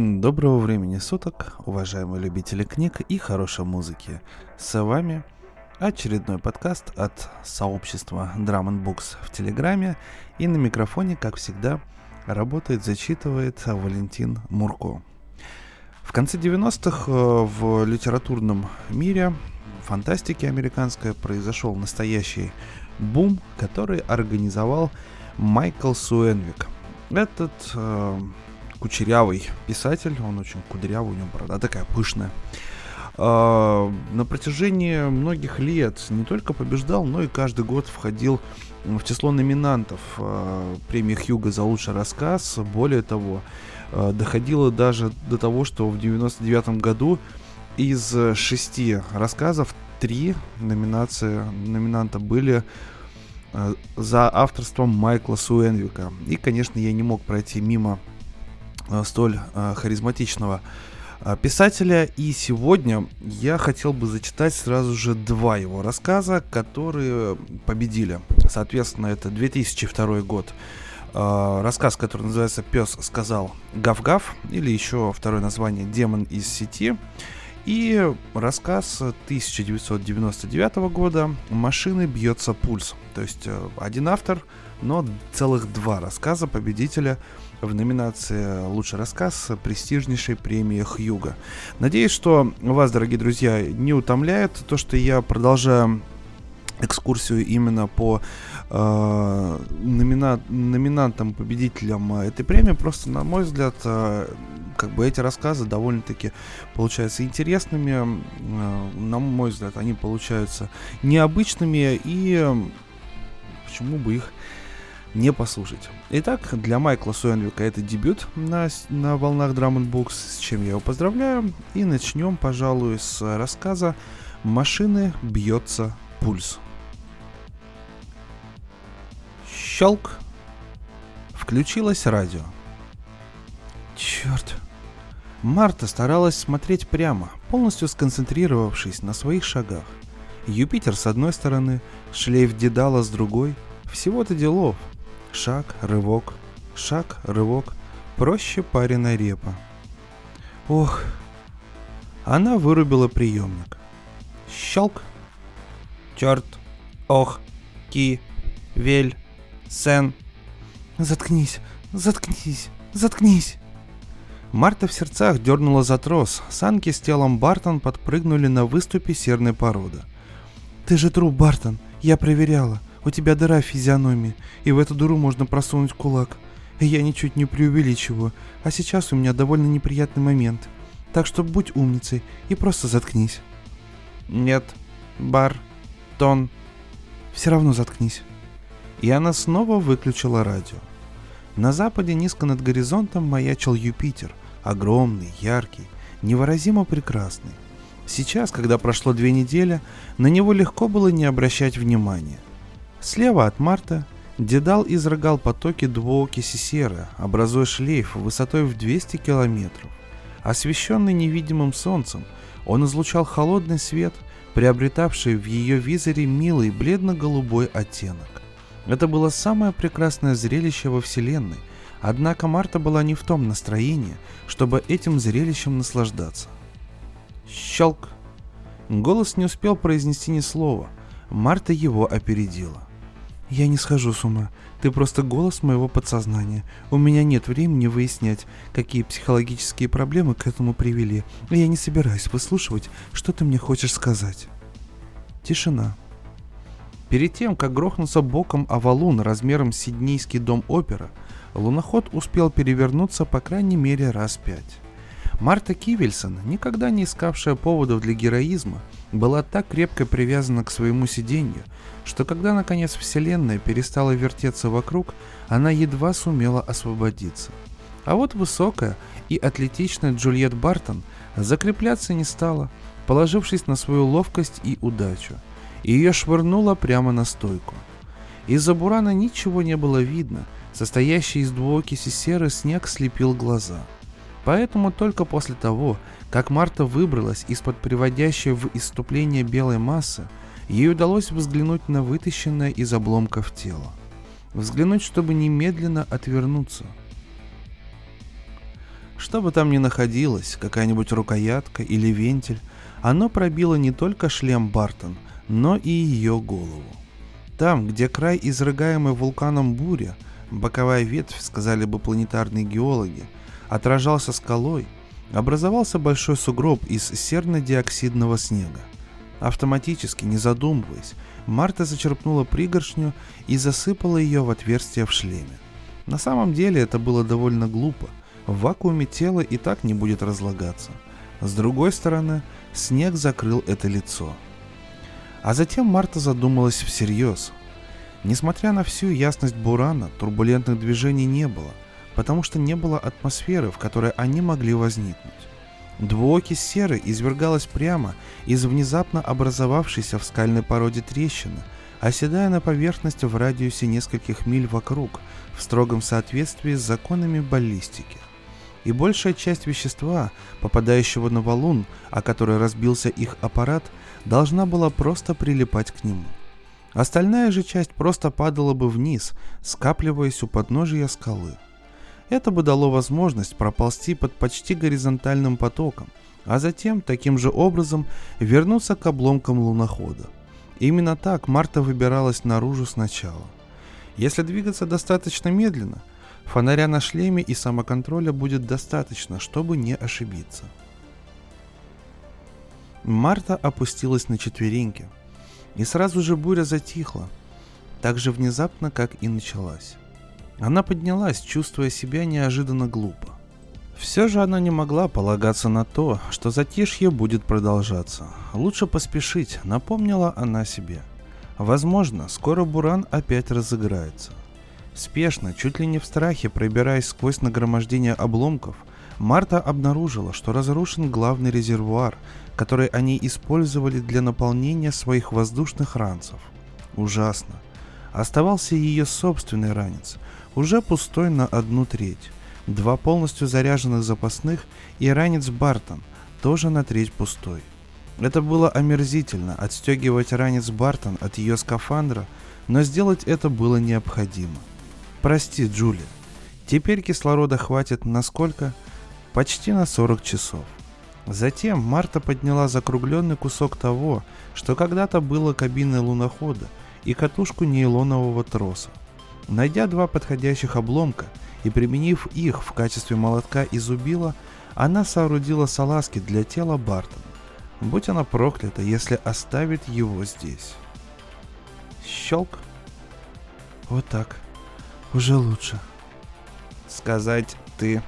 Доброго времени суток, уважаемые любители книг и хорошей музыки. С вами очередной подкаст от сообщества Drum and Books в Телеграме. И на микрофоне, как всегда, работает, зачитывает Валентин Мурко. В конце 90-х э, в литературном мире, фантастики американской, произошел настоящий бум, который организовал Майкл Суэнвик. Этот э, кучерявый писатель, он очень кудрявый, у него борода такая пышная. Uh, на протяжении многих лет не только побеждал, но и каждый год входил в число номинантов uh, премии Хьюга за лучший рассказ. Более того, uh, доходило даже до того, что в 99 году из шести рассказов три номинации номинанта были за авторством Майкла Суэнвика. И, конечно, я не мог пройти мимо столь э, харизматичного э, писателя. И сегодня я хотел бы зачитать сразу же два его рассказа, которые победили. Соответственно, это 2002 год. Рассказ, который называется «Пес сказал гав-гав», или еще второе название «Демон из сети». И рассказ 1999 года «Машины бьется пульс». То есть один автор, но целых два рассказа победителя – в номинации «Лучший рассказ» престижнейшей премии Хьюга. Надеюсь, что вас, дорогие друзья, не утомляет то, что я продолжаю экскурсию именно по э, номина номинантам, победителям этой премии. Просто, на мой взгляд, э, как бы эти рассказы довольно-таки получаются интересными. Э, на мой взгляд, они получаются необычными и почему бы их не послушать. Итак, для Майкла Суэнвика это дебют на, на волнах Drum Books, с чем я его поздравляю. И начнем, пожалуй, с рассказа «Машины бьется пульс». Щелк. Включилось радио. Черт. Марта старалась смотреть прямо, полностью сконцентрировавшись на своих шагах. Юпитер с одной стороны, шлейф Дедала с другой. Всего-то делов – Шаг, рывок, шаг, рывок. Проще пареная репа. Ох. Она вырубила приемник. Щелк. Черт. Ох. Ки. Вель. Сен. Заткнись. Заткнись. Заткнись. Марта в сердцах дернула за трос. Санки с телом Бартон подпрыгнули на выступе серной породы. «Ты же труп, Бартон. Я проверяла. У тебя дыра в физиономии, и в эту дыру можно просунуть кулак. Я ничуть не преувеличиваю, а сейчас у меня довольно неприятный момент. Так что будь умницей и просто заткнись. Нет, бар, тон. Все равно заткнись. И она снова выключила радио. На западе низко над горизонтом маячил Юпитер, огромный, яркий, невыразимо прекрасный. Сейчас, когда прошло две недели, на него легко было не обращать внимания. Слева от Марта Дедал изрыгал потоки двуокиси серы, образуя шлейф высотой в 200 километров. Освещенный невидимым солнцем, он излучал холодный свет, приобретавший в ее визоре милый бледно-голубой оттенок. Это было самое прекрасное зрелище во Вселенной, однако Марта была не в том настроении, чтобы этим зрелищем наслаждаться. Щелк! Голос не успел произнести ни слова. Марта его опередила. Я не схожу с ума. Ты просто голос моего подсознания. У меня нет времени выяснять, какие психологические проблемы к этому привели. И я не собираюсь выслушивать, что ты мне хочешь сказать. Тишина. Перед тем, как грохнуться боком о валун размером с Сиднейский дом опера, луноход успел перевернуться по крайней мере раз пять. Марта Кивельсон, никогда не искавшая поводов для героизма, была так крепко привязана к своему сиденью, что когда наконец Вселенная перестала вертеться вокруг, она едва сумела освободиться. А вот высокая и атлетичная Джульет Бартон закрепляться не стала, положившись на свою ловкость и удачу, и ее швырнуло прямо на стойку. Из-за бурана ничего не было видно, состоящий из двуокиси серы снег слепил глаза. Поэтому только после того, как Марта выбралась из-под приводящей в иступление белой массы, ей удалось взглянуть на вытащенное из обломков тело. Взглянуть, чтобы немедленно отвернуться. Что бы там ни находилось, какая-нибудь рукоятка или вентиль, оно пробило не только шлем Бартон, но и ее голову. Там, где край изрыгаемый вулканом буря, боковая ветвь, сказали бы планетарные геологи, отражался скалой, образовался большой сугроб из серно-диоксидного снега. Автоматически, не задумываясь, Марта зачерпнула пригоршню и засыпала ее в отверстие в шлеме. На самом деле это было довольно глупо. В вакууме тело и так не будет разлагаться. С другой стороны, снег закрыл это лицо – а затем Марта задумалась всерьез. Несмотря на всю ясность Бурана, турбулентных движений не было, потому что не было атмосферы, в которой они могли возникнуть. Двуокись серы извергалась прямо из внезапно образовавшейся в скальной породе трещины, оседая на поверхность в радиусе нескольких миль вокруг, в строгом соответствии с законами баллистики. И большая часть вещества, попадающего на валун, о который разбился их аппарат, должна была просто прилипать к нему. Остальная же часть просто падала бы вниз, скапливаясь у подножия скалы. Это бы дало возможность проползти под почти горизонтальным потоком, а затем таким же образом вернуться к обломкам лунохода. Именно так Марта выбиралась наружу сначала. Если двигаться достаточно медленно, фонаря на шлеме и самоконтроля будет достаточно, чтобы не ошибиться. Марта опустилась на четвереньки, и сразу же буря затихла, так же внезапно, как и началась. Она поднялась, чувствуя себя неожиданно глупо. Все же она не могла полагаться на то, что затишье будет продолжаться. Лучше поспешить, напомнила она себе. Возможно, скоро Буран опять разыграется. Спешно, чуть ли не в страхе, пробираясь сквозь нагромождение обломков, Марта обнаружила, что разрушен главный резервуар, который они использовали для наполнения своих воздушных ранцев. Ужасно. Оставался ее собственный ранец, уже пустой на одну треть. Два полностью заряженных запасных и ранец Бартон, тоже на треть пустой. Это было омерзительно, отстегивать ранец Бартон от ее скафандра, но сделать это было необходимо. Прости, Джули. Теперь кислорода хватит на сколько? почти на 40 часов. Затем Марта подняла закругленный кусок того, что когда-то было кабиной лунохода, и катушку нейлонового троса. Найдя два подходящих обломка и применив их в качестве молотка и зубила, она соорудила салазки для тела Бартона. Будь она проклята, если оставит его здесь. Щелк. Вот так. Уже лучше. Сказать ты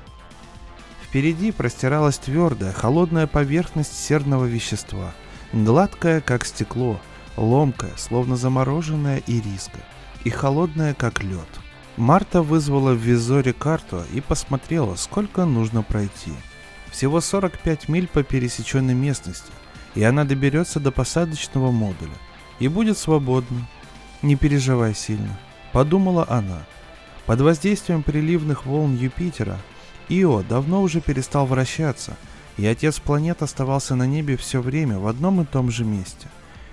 Впереди простиралась твердая, холодная поверхность серного вещества, гладкая, как стекло, ломкая, словно замороженная ириска, и холодная, как лед. Марта вызвала в визоре карту и посмотрела, сколько нужно пройти. Всего 45 миль по пересеченной местности, и она доберется до посадочного модуля и будет свободна. Не переживай сильно, подумала она. Под воздействием приливных волн Юпитера Ио давно уже перестал вращаться, и отец планет оставался на небе все время в одном и том же месте.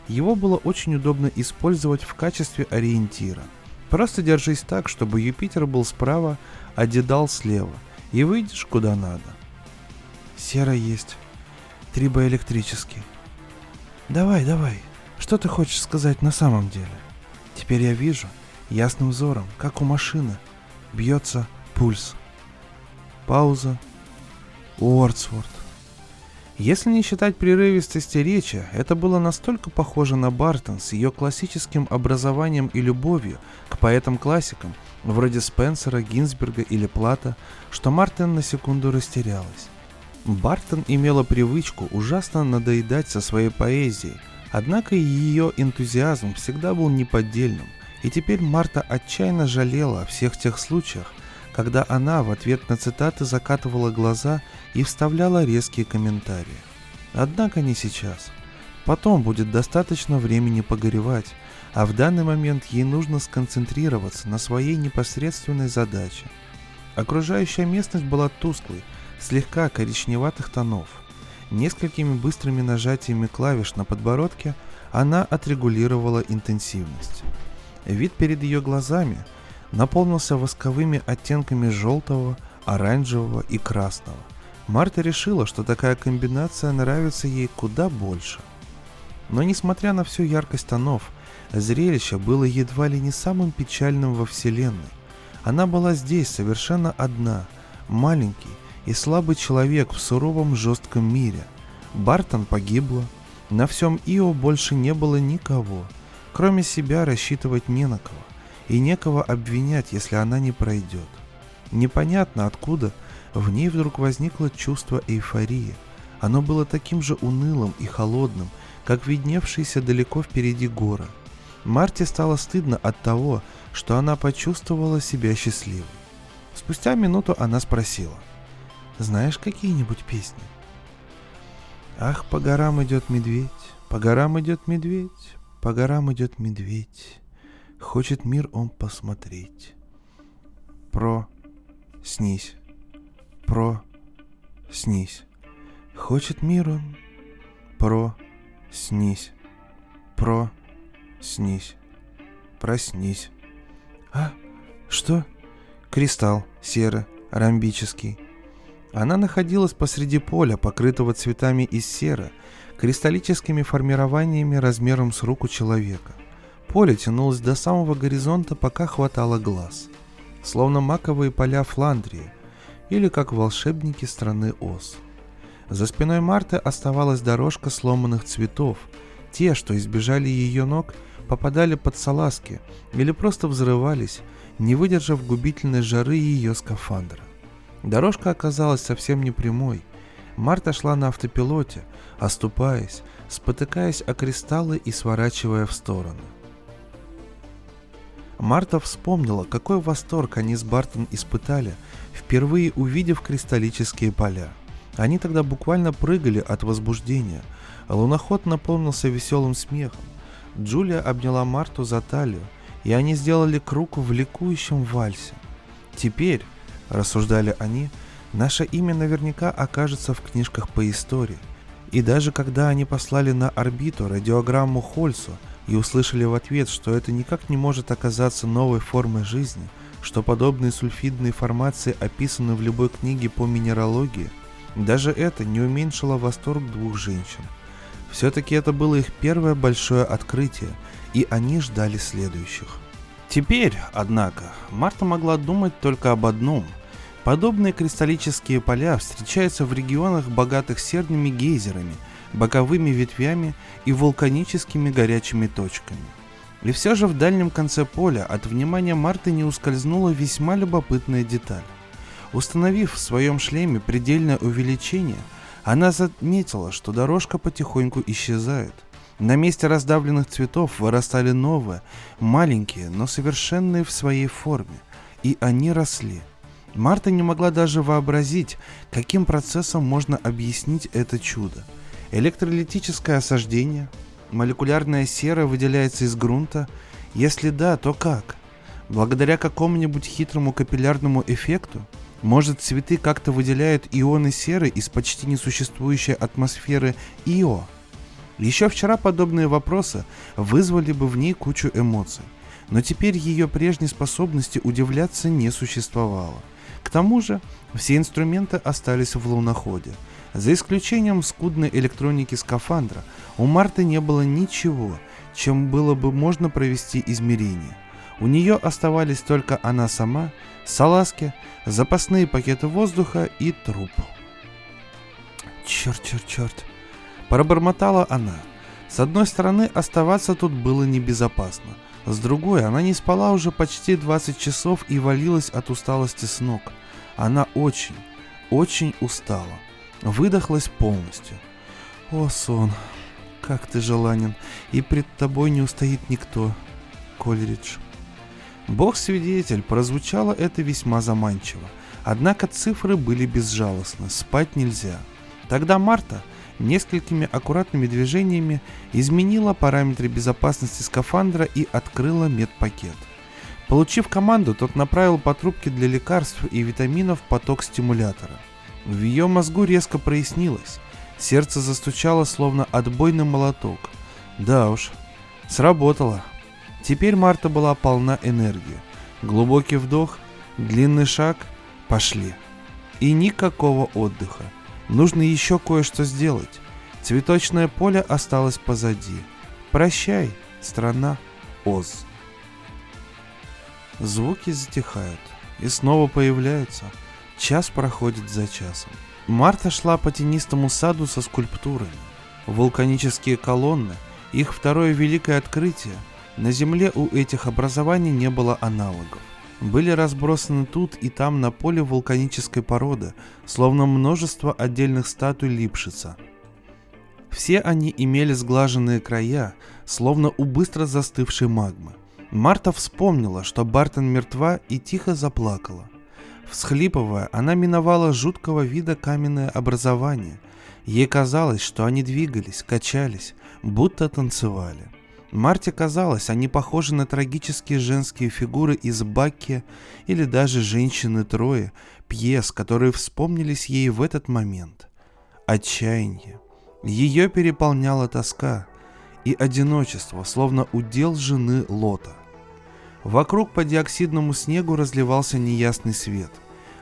Его было очень удобно использовать в качестве ориентира. Просто держись так, чтобы Юпитер был справа, а Дедал слева, и выйдешь куда надо. Сера есть. Трибоэлектрический. Давай, давай. Что ты хочешь сказать на самом деле? Теперь я вижу, ясным взором, как у машины, бьется пульс. Пауза. Уордсворт. Если не считать прерывистости речи, это было настолько похоже на Бартон с ее классическим образованием и любовью к поэтам-классикам, вроде Спенсера, Гинзберга или Плата, что Мартин на секунду растерялась. Бартон имела привычку ужасно надоедать со своей поэзией, однако ее энтузиазм всегда был неподдельным, и теперь Марта отчаянно жалела о всех тех случаях, когда она в ответ на цитаты закатывала глаза и вставляла резкие комментарии. Однако не сейчас. Потом будет достаточно времени погоревать, а в данный момент ей нужно сконцентрироваться на своей непосредственной задаче. Окружающая местность была тусклой, слегка коричневатых тонов. Несколькими быстрыми нажатиями клавиш на подбородке она отрегулировала интенсивность. Вид перед ее глазами – наполнился восковыми оттенками желтого, оранжевого и красного. Марта решила, что такая комбинация нравится ей куда больше. Но несмотря на всю яркость тонов, зрелище было едва ли не самым печальным во Вселенной. Она была здесь совершенно одна, маленький и слабый человек в суровом жестком мире. Бартон погибла, на всем Ио больше не было никого. Кроме себя рассчитывать не на кого. И некого обвинять, если она не пройдет. Непонятно откуда в ней вдруг возникло чувство эйфории. Оно было таким же унылым и холодным, как видневшиеся далеко впереди горы. Марте стало стыдно от того, что она почувствовала себя счастливой. Спустя минуту она спросила. «Знаешь какие-нибудь песни?» Ах, по горам идет медведь, по горам идет медведь, по горам идет медведь. Хочет мир он посмотреть. Про, снись, про, снись. Хочет мир он, про, снись, про, снись, проснись. А, что? Кристалл серый, ромбический. Она находилась посреди поля, покрытого цветами из сера, кристаллическими формированиями размером с руку человека. Поле тянулось до самого горизонта, пока хватало глаз. Словно маковые поля Фландрии, или как волшебники страны Оз. За спиной Марты оставалась дорожка сломанных цветов. Те, что избежали ее ног, попадали под салазки или просто взрывались, не выдержав губительной жары ее скафандра. Дорожка оказалась совсем не прямой. Марта шла на автопилоте, оступаясь, спотыкаясь о кристаллы и сворачивая в стороны. Марта вспомнила, какой восторг они с Бартон испытали, впервые увидев кристаллические поля. Они тогда буквально прыгали от возбуждения, луноход наполнился веселым смехом. Джулия обняла Марту за талию, и они сделали круг в ликующем вальсе. Теперь, рассуждали они, наше имя наверняка окажется в книжках по истории. И даже когда они послали на орбиту радиограмму Хольсу и услышали в ответ, что это никак не может оказаться новой формой жизни, что подобные сульфидные формации описаны в любой книге по минералогии, даже это не уменьшило восторг двух женщин. Все-таки это было их первое большое открытие, и они ждали следующих. Теперь, однако, Марта могла думать только об одном. Подобные кристаллические поля встречаются в регионах, богатых серными гейзерами, боковыми ветвями и вулканическими горячими точками. И все же в дальнем конце поля от внимания Марты не ускользнула весьма любопытная деталь. Установив в своем шлеме предельное увеличение, она заметила, что дорожка потихоньку исчезает. На месте раздавленных цветов вырастали новые, маленькие, но совершенные в своей форме. И они росли. Марта не могла даже вообразить, каким процессом можно объяснить это чудо. Электролитическое осаждение, молекулярная сера выделяется из грунта. Если да, то как? Благодаря какому-нибудь хитрому капиллярному эффекту? Может, цветы как-то выделяют ионы серы из почти несуществующей атмосферы Ио? Еще вчера подобные вопросы вызвали бы в ней кучу эмоций, но теперь ее прежней способности удивляться не существовало. К тому же, все инструменты остались в луноходе. За исключением скудной электроники скафандра, у Марты не было ничего, чем было бы можно провести измерения. У нее оставались только она сама, салазки, запасные пакеты воздуха и труп. Черт, черт, черт. Пробормотала она. С одной стороны, оставаться тут было небезопасно. С другой, она не спала уже почти 20 часов и валилась от усталости с ног. Она очень, очень устала. Выдохлась полностью. О, сон, как ты желанен, и пред тобой не устоит никто. Колеридж. Бог-свидетель, прозвучало это весьма заманчиво. Однако цифры были безжалостны, спать нельзя. Тогда Марта – несколькими аккуратными движениями изменила параметры безопасности скафандра и открыла медпакет. Получив команду, тот направил по трубке для лекарств и витаминов поток стимулятора. В ее мозгу резко прояснилось. Сердце застучало, словно отбойный молоток. Да уж, сработало. Теперь Марта была полна энергии. Глубокий вдох, длинный шаг, пошли. И никакого отдыха. Нужно еще кое-что сделать. Цветочное поле осталось позади. Прощай, страна Оз. Звуки затихают и снова появляются. Час проходит за часом. Марта шла по тенистому саду со скульптурами. Вулканические колонны, их второе великое открытие, на Земле у этих образований не было аналогов. Были разбросаны тут и там на поле вулканической породы, словно множество отдельных статуй Липшица. Все они имели сглаженные края, словно у быстро застывшей магмы. Марта вспомнила, что Бартон мертва и тихо заплакала. Всхлипывая, она миновала жуткого вида каменное образование. Ей казалось, что они двигались, качались, будто танцевали. Марте казалось, они похожи на трагические женские фигуры из Бакки или даже «Женщины Трои», пьес, которые вспомнились ей в этот момент. Отчаяние. Ее переполняла тоска и одиночество, словно удел жены Лота. Вокруг по диоксидному снегу разливался неясный свет.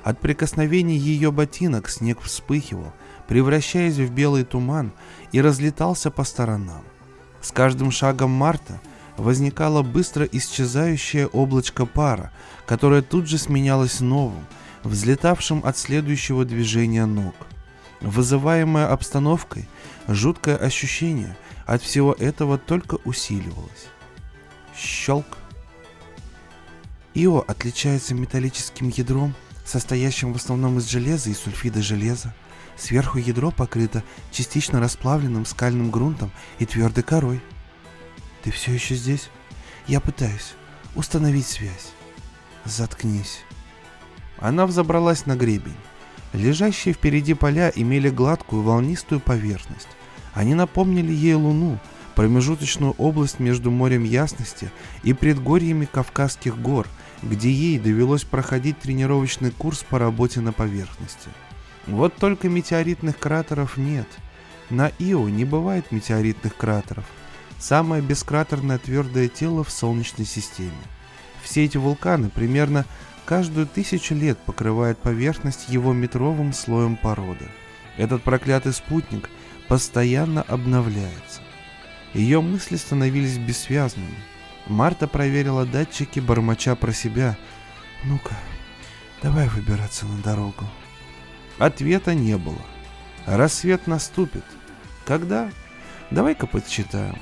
От прикосновений ее ботинок снег вспыхивал, превращаясь в белый туман и разлетался по сторонам. С каждым шагом Марта возникало быстро исчезающее облачко пара, которое тут же сменялось новым, взлетавшим от следующего движения ног. Вызываемое обстановкой, жуткое ощущение от всего этого только усиливалось. Щелк. Ио отличается металлическим ядром, состоящим в основном из железа и сульфида железа. Сверху ядро покрыто частично расплавленным скальным грунтом и твердой корой. Ты все еще здесь? Я пытаюсь установить связь. Заткнись. Она взобралась на гребень. Лежащие впереди поля имели гладкую волнистую поверхность. Они напомнили ей Луну, промежуточную область между морем ясности и предгорьями Кавказских гор, где ей довелось проходить тренировочный курс по работе на поверхности – вот только метеоритных кратеров нет. На Ио не бывает метеоритных кратеров. Самое бескратерное твердое тело в Солнечной системе. Все эти вулканы примерно каждую тысячу лет покрывают поверхность его метровым слоем породы. Этот проклятый спутник постоянно обновляется. Ее мысли становились бессвязными. Марта проверила датчики, бормоча про себя. «Ну-ка, давай выбираться на дорогу». Ответа не было. Рассвет наступит. Когда? Давай-ка подсчитаем.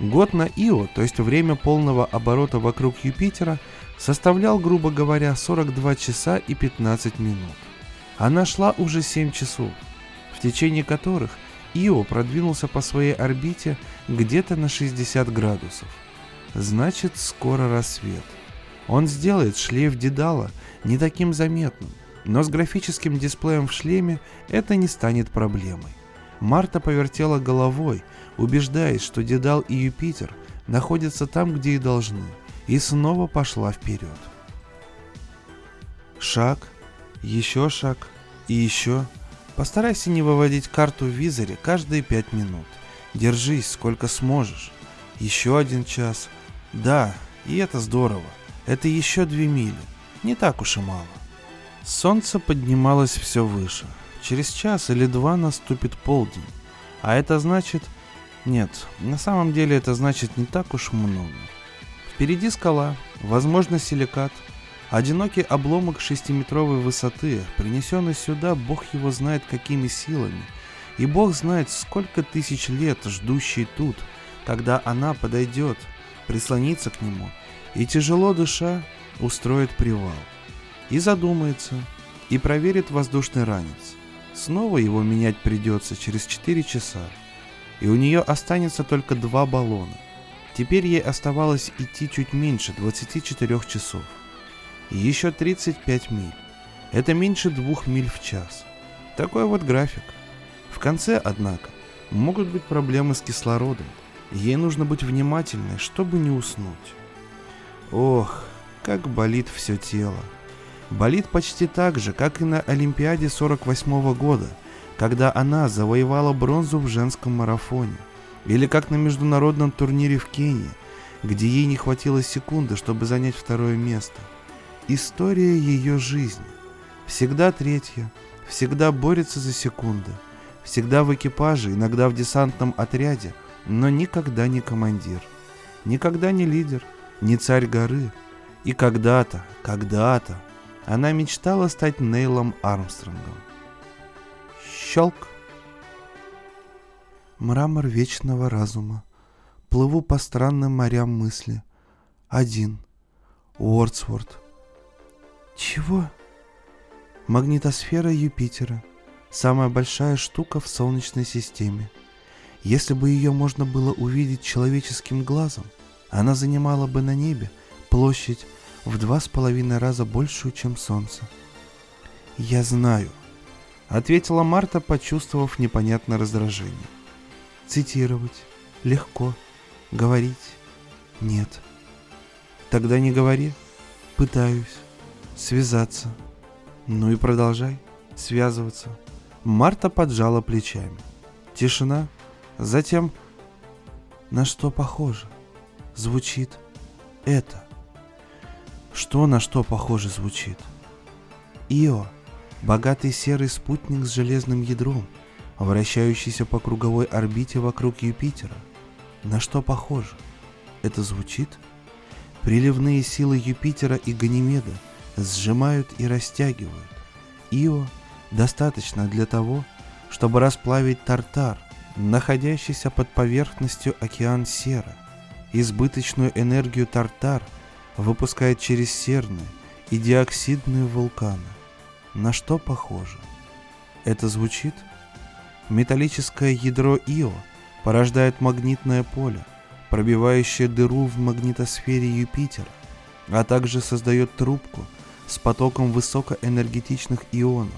Год на Ио, то есть время полного оборота вокруг Юпитера, составлял, грубо говоря, 42 часа и 15 минут. Она шла уже 7 часов, в течение которых Ио продвинулся по своей орбите где-то на 60 градусов. Значит, скоро рассвет. Он сделает шлейф Дедала не таким заметным – но с графическим дисплеем в шлеме это не станет проблемой. Марта повертела головой, убеждаясь, что Дедал и Юпитер находятся там, где и должны, и снова пошла вперед. Шаг, еще шаг и еще. Постарайся не выводить карту в визоре каждые пять минут. Держись, сколько сможешь. Еще один час. Да, и это здорово. Это еще две мили. Не так уж и мало. Солнце поднималось все выше. Через час или два наступит полдень. А это значит... Нет, на самом деле это значит не так уж много. Впереди скала, возможно силикат, одинокий обломок шестиметровой высоты, принесенный сюда бог его знает какими силами, и бог знает сколько тысяч лет ждущий тут, когда она подойдет, прислонится к нему и тяжело дыша устроит привал и задумается, и проверит воздушный ранец. Снова его менять придется через 4 часа, и у нее останется только два баллона. Теперь ей оставалось идти чуть меньше 24 часов. И еще 35 миль. Это меньше двух миль в час. Такой вот график. В конце, однако, могут быть проблемы с кислородом. Ей нужно быть внимательной, чтобы не уснуть. Ох, как болит все тело болит почти так же, как и на Олимпиаде 48 года, когда она завоевала бронзу в женском марафоне, или как на международном турнире в Кении, где ей не хватило секунды, чтобы занять второе место. История ее жизни. Всегда третья, всегда борется за секунды, всегда в экипаже, иногда в десантном отряде, но никогда не командир, никогда не лидер, не царь горы. И когда-то, когда-то она мечтала стать Нейлом Армстронгом. Щелк. Мрамор вечного разума. Плыву по странным морям мысли. Один. Уордсворт. Чего? Магнитосфера Юпитера. Самая большая штука в Солнечной системе. Если бы ее можно было увидеть человеческим глазом, она занимала бы на небе площадь в два с половиной раза большую, чем Солнце. «Я знаю», — ответила Марта, почувствовав непонятное раздражение. «Цитировать легко, говорить нет». «Тогда не говори. Пытаюсь. Связаться». «Ну и продолжай. Связываться». Марта поджала плечами. Тишина. Затем... На что похоже? Звучит это. Что на что похоже звучит? Ио — богатый серый спутник с железным ядром, вращающийся по круговой орбите вокруг Юпитера. На что похоже? Это звучит? Приливные силы Юпитера и Ганимеда сжимают и растягивают. Ио достаточно для того, чтобы расплавить Тартар, находящийся под поверхностью океан Сера. Избыточную энергию Тартар — выпускает через серные и диоксидные вулканы. На что похоже? Это звучит? Металлическое ядро Ио порождает магнитное поле, пробивающее дыру в магнитосфере Юпитера, а также создает трубку с потоком высокоэнергетичных ионов,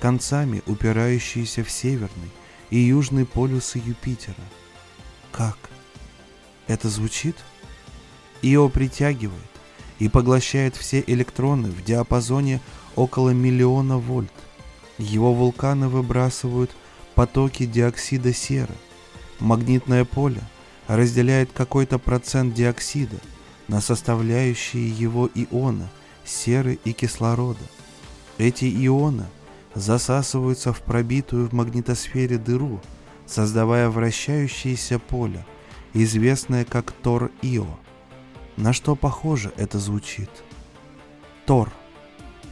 концами упирающиеся в северный и южный полюсы Юпитера. Как? Это звучит? Ио притягивает и поглощает все электроны в диапазоне около миллиона вольт. Его вулканы выбрасывают потоки диоксида серы. Магнитное поле разделяет какой-то процент диоксида на составляющие его ионы серы и кислорода. Эти ионы засасываются в пробитую в магнитосфере дыру, создавая вращающееся поле, известное как Тор-Ио. На что похоже это звучит? Тор,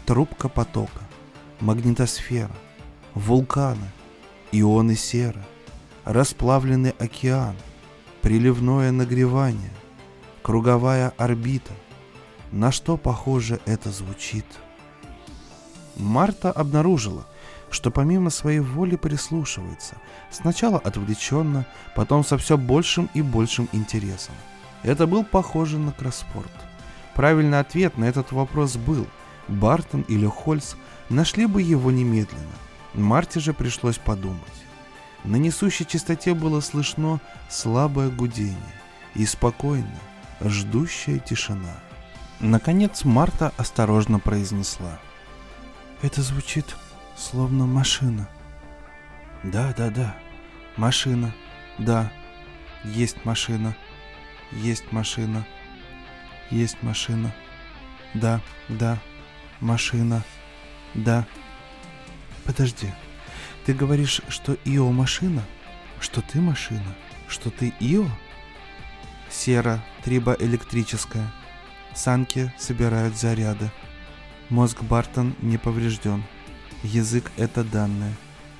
трубка потока, магнитосфера, вулканы, ионы серы, расплавленный океан, приливное нагревание, круговая орбита. На что похоже это звучит? Марта обнаружила, что помимо своей воли прислушивается, сначала отвлеченно, потом со все большим и большим интересом – это был похоже на кроссворд. Правильный ответ на этот вопрос был. Бартон или Хольц нашли бы его немедленно. Марте же пришлось подумать. На несущей частоте было слышно слабое гудение и спокойная, ждущая тишина. Наконец Марта осторожно произнесла. «Это звучит словно машина». «Да, да, да, машина, да, есть машина», есть машина. Есть машина. Да, да, машина. Да. Подожди. Ты говоришь, что Ио машина? Что ты машина? Что ты Ио? Сера, трибоэлектрическая. Санки собирают заряды. Мозг Бартон не поврежден. Язык — это данные.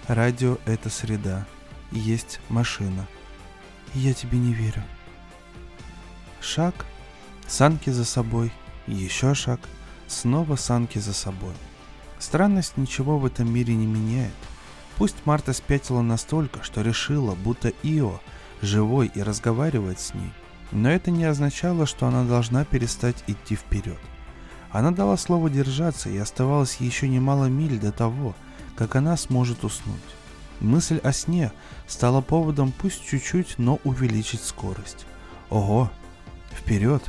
Радио — это среда. Есть машина. Я тебе не верю. Шаг, санки за собой, еще шаг, снова санки за собой. Странность ничего в этом мире не меняет. Пусть Марта спятила настолько, что решила, будто Ио живой и разговаривает с ней, но это не означало, что она должна перестать идти вперед. Она дала слово держаться и оставалось еще немало миль до того, как она сможет уснуть. Мысль о сне стала поводом пусть чуть-чуть, но увеличить скорость. Ого, Вперед!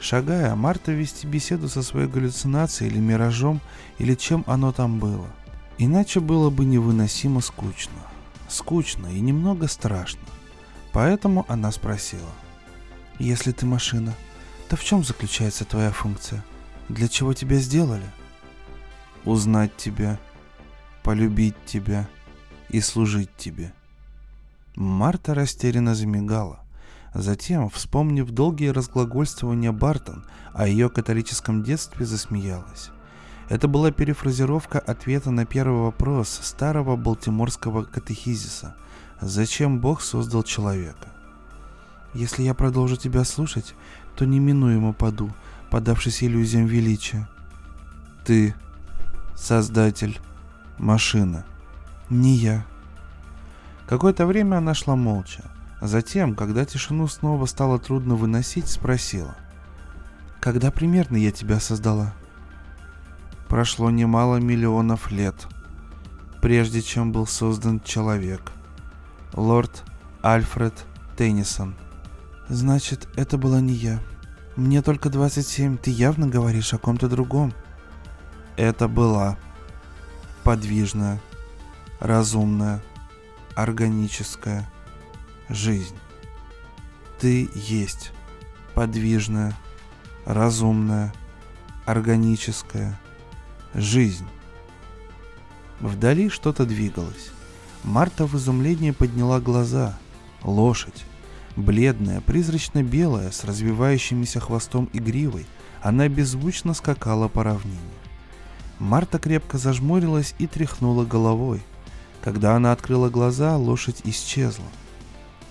Шагая, Марта вести беседу со своей галлюцинацией или миражом, или чем оно там было. Иначе было бы невыносимо скучно. Скучно и немного страшно. Поэтому она спросила. «Если ты машина, то в чем заключается твоя функция? Для чего тебя сделали?» «Узнать тебя», полюбить тебя и служить тебе. Марта растерянно замигала. Затем, вспомнив долгие разглагольствования Бартон о ее католическом детстве, засмеялась. Это была перефразировка ответа на первый вопрос старого балтиморского катехизиса «Зачем Бог создал человека?» «Если я продолжу тебя слушать, то неминуемо паду, подавшись иллюзиям величия». «Ты — создатель, машина, не я». Какое-то время она шла молча. Затем, когда тишину снова стало трудно выносить, спросила. «Когда примерно я тебя создала?» прошло немало миллионов лет, прежде чем был создан человек. Лорд Альфред Теннисон. Значит, это была не я. Мне только 27, ты явно говоришь о ком-то другом. Это была подвижная, разумная, органическая жизнь. Ты есть подвижная, разумная, органическая Жизнь. Вдали что-то двигалось. Марта в изумлении подняла глаза. Лошадь. Бледная, призрачно-белая, с развивающимися хвостом и гривой, она беззвучно скакала по равнине. Марта крепко зажмурилась и тряхнула головой. Когда она открыла глаза, лошадь исчезла.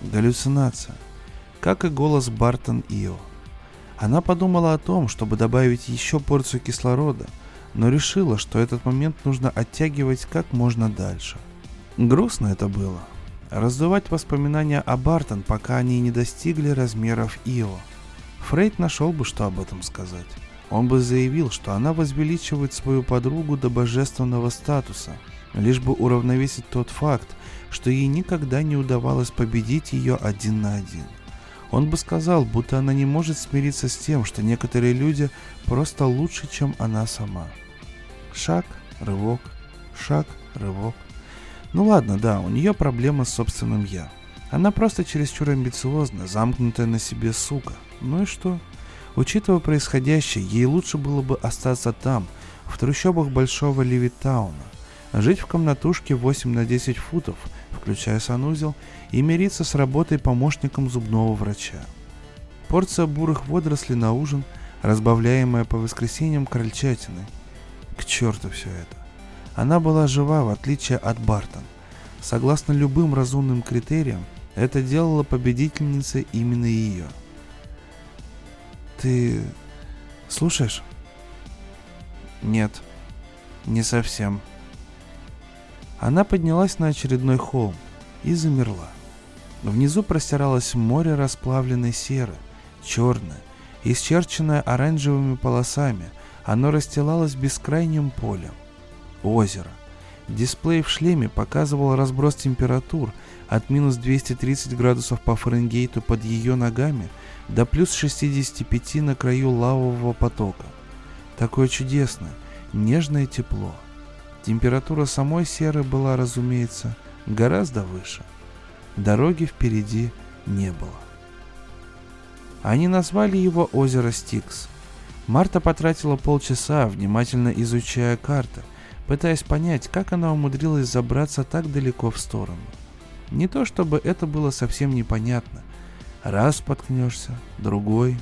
Галлюцинация. Как и голос Бартон Ио. Она подумала о том, чтобы добавить еще порцию кислорода – но решила, что этот момент нужно оттягивать как можно дальше. Грустно это было. Раздувать воспоминания о Бартон, пока они не достигли размеров Ио. Фрейд нашел бы, что об этом сказать. Он бы заявил, что она возвеличивает свою подругу до божественного статуса, лишь бы уравновесить тот факт, что ей никогда не удавалось победить ее один на один. Он бы сказал, будто она не может смириться с тем, что некоторые люди просто лучше, чем она сама. Шаг, рывок, шаг, рывок. Ну ладно, да, у нее проблема с собственным «я». Она просто чересчур амбициозна, замкнутая на себе сука. Ну и что? Учитывая происходящее, ей лучше было бы остаться там, в трущобах большого Левитауна, жить в комнатушке 8 на 10 футов, включая санузел, и мириться с работой помощником зубного врача. Порция бурых водорослей на ужин, разбавляемая по воскресеньям крольчатиной. К черту все это. Она была жива, в отличие от Бартон. Согласно любым разумным критериям, это делало победительницей именно ее. Ты слушаешь? Нет, не совсем. Она поднялась на очередной холм и замерла. Внизу простиралось море расплавленной серы, черное, исчерченное оранжевыми полосами. Оно расстилалось бескрайним полем. Озеро. Дисплей в шлеме показывал разброс температур от минус 230 градусов по Фаренгейту под ее ногами до плюс 65 на краю лавового потока. Такое чудесное, нежное тепло. Температура самой серы была, разумеется, гораздо выше. Дороги впереди не было. Они назвали его озеро Стикс. Марта потратила полчаса, внимательно изучая карты, пытаясь понять, как она умудрилась забраться так далеко в сторону. Не то чтобы это было совсем непонятно. Раз споткнешься, другой.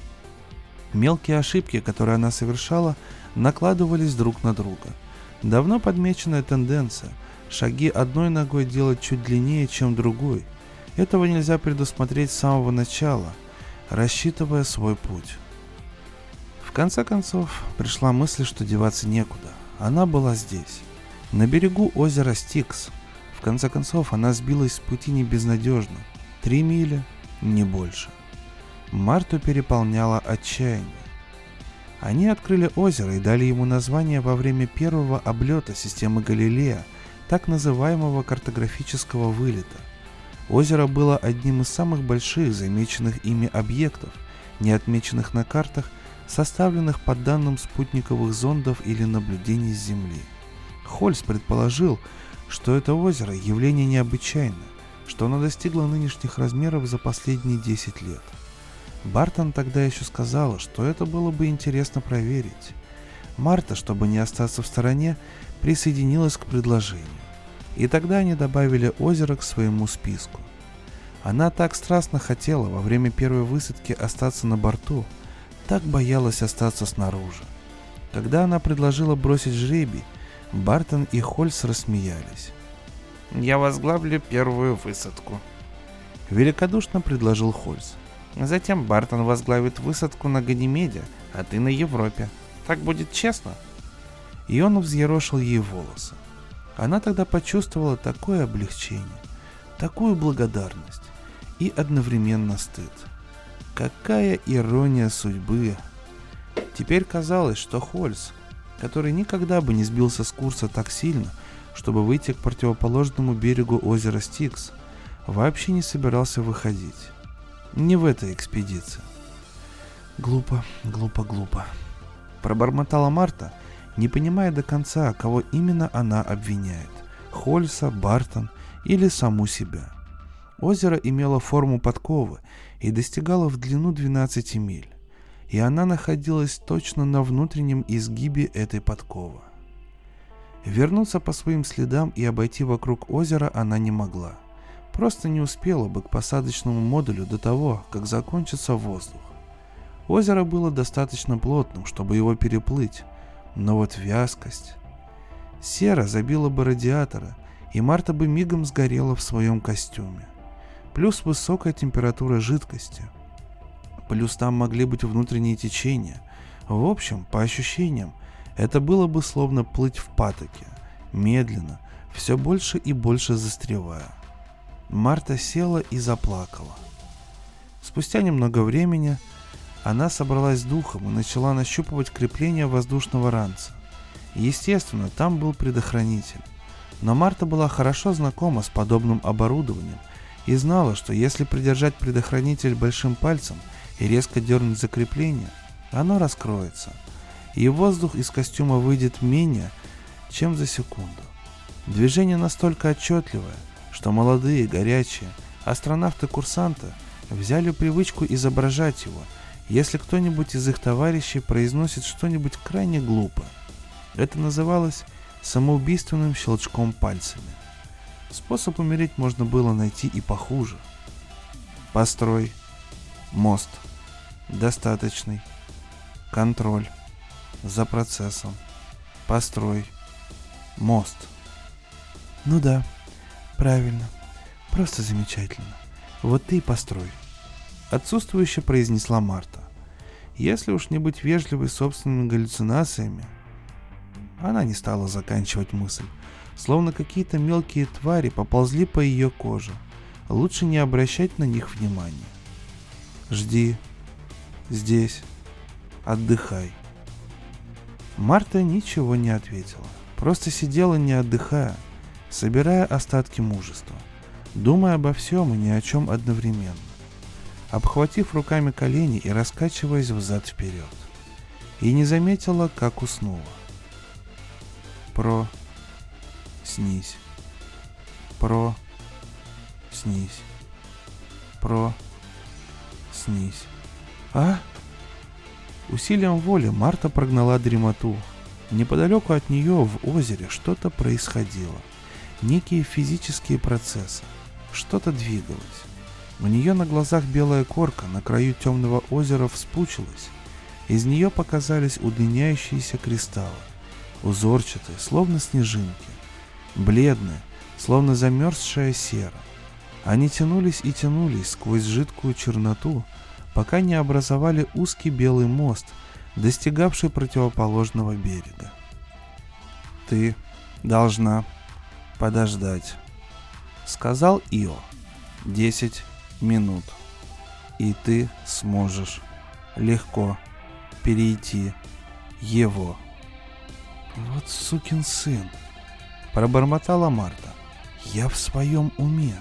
Мелкие ошибки, которые она совершала, накладывались друг на друга. Давно подмеченная тенденция – шаги одной ногой делать чуть длиннее, чем другой. Этого нельзя предусмотреть с самого начала, рассчитывая свой путь. В конце концов, пришла мысль, что деваться некуда. Она была здесь, на берегу озера Стикс. В конце концов, она сбилась с пути не безнадежно. Три мили, не больше. Марту переполняло отчаяние. Они открыли озеро и дали ему название во время первого облета системы Галилея – так называемого картографического вылета. Озеро было одним из самых больших замеченных ими объектов, не отмеченных на картах, составленных по данным спутниковых зондов или наблюдений с Земли. Хольс предположил, что это озеро явление необычайное, что оно достигло нынешних размеров за последние 10 лет. Бартон тогда еще сказала, что это было бы интересно проверить. Марта, чтобы не остаться в стороне, присоединилась к предложению. И тогда они добавили озеро к своему списку. Она так страстно хотела во время первой высадки остаться на борту, так боялась остаться снаружи. Когда она предложила бросить жребий, Бартон и Хольс рассмеялись. «Я возглавлю первую высадку», — великодушно предложил Хольс. «Затем Бартон возглавит высадку на Ганимеде, а ты на Европе. Так будет честно?» И он взъерошил ей волосы. Она тогда почувствовала такое облегчение, такую благодарность и одновременно стыд. Какая ирония судьбы! Теперь казалось, что Хольс, который никогда бы не сбился с курса так сильно, чтобы выйти к противоположному берегу озера Стикс, вообще не собирался выходить. Не в этой экспедиции. Глупо, глупо, глупо. Пробормотала Марта, не понимая до конца, кого именно она обвиняет. Хольса, Бартон или саму себя. Озеро имело форму подковы и достигало в длину 12 миль и она находилась точно на внутреннем изгибе этой подковы. Вернуться по своим следам и обойти вокруг озера она не могла. Просто не успела бы к посадочному модулю до того, как закончится воздух. Озеро было достаточно плотным, чтобы его переплыть, но вот вязкость... Сера забила бы радиаторы, и Марта бы мигом сгорела в своем костюме. Плюс высокая температура жидкости – плюс там могли быть внутренние течения. В общем, по ощущениям, это было бы словно плыть в патоке, медленно, все больше и больше застревая. Марта села и заплакала. Спустя немного времени она собралась с духом и начала нащупывать крепление воздушного ранца. Естественно, там был предохранитель. Но Марта была хорошо знакома с подобным оборудованием и знала, что если придержать предохранитель большим пальцем – и резко дернуть закрепление, оно раскроется, и воздух из костюма выйдет менее, чем за секунду. Движение настолько отчетливое, что молодые, горячие, астронавты-курсанты взяли привычку изображать его, если кто-нибудь из их товарищей произносит что-нибудь крайне глупое. Это называлось самоубийственным щелчком пальцами. Способ умереть можно было найти и похуже. Построй мост – Достаточный. Контроль. За процессом. Построй. Мост. Ну да, правильно. Просто замечательно. Вот ты и построй. Отсутствующе произнесла Марта. Если уж не быть вежливой собственными галлюцинациями, она не стала заканчивать мысль. Словно какие-то мелкие твари поползли по ее коже. Лучше не обращать на них внимания. Жди, здесь. Отдыхай. Марта ничего не ответила. Просто сидела не отдыхая, собирая остатки мужества, думая обо всем и ни о чем одновременно, обхватив руками колени и раскачиваясь взад-вперед. И не заметила, как уснула. Про... Снись. Про... Снись. Про... Снись. «А?» Усилием воли Марта прогнала дремоту. Неподалеку от нее в озере что-то происходило. Некие физические процессы. Что-то двигалось. У нее на глазах белая корка на краю темного озера вспучилась. Из нее показались удлиняющиеся кристаллы. Узорчатые, словно снежинки. Бледные, словно замерзшая сера. Они тянулись и тянулись сквозь жидкую черноту, пока не образовали узкий белый мост, достигавший противоположного берега. «Ты должна подождать», — сказал Ио. «Десять минут, и ты сможешь легко перейти его». «Вот сукин сын», — пробормотала Марта. «Я в своем уме».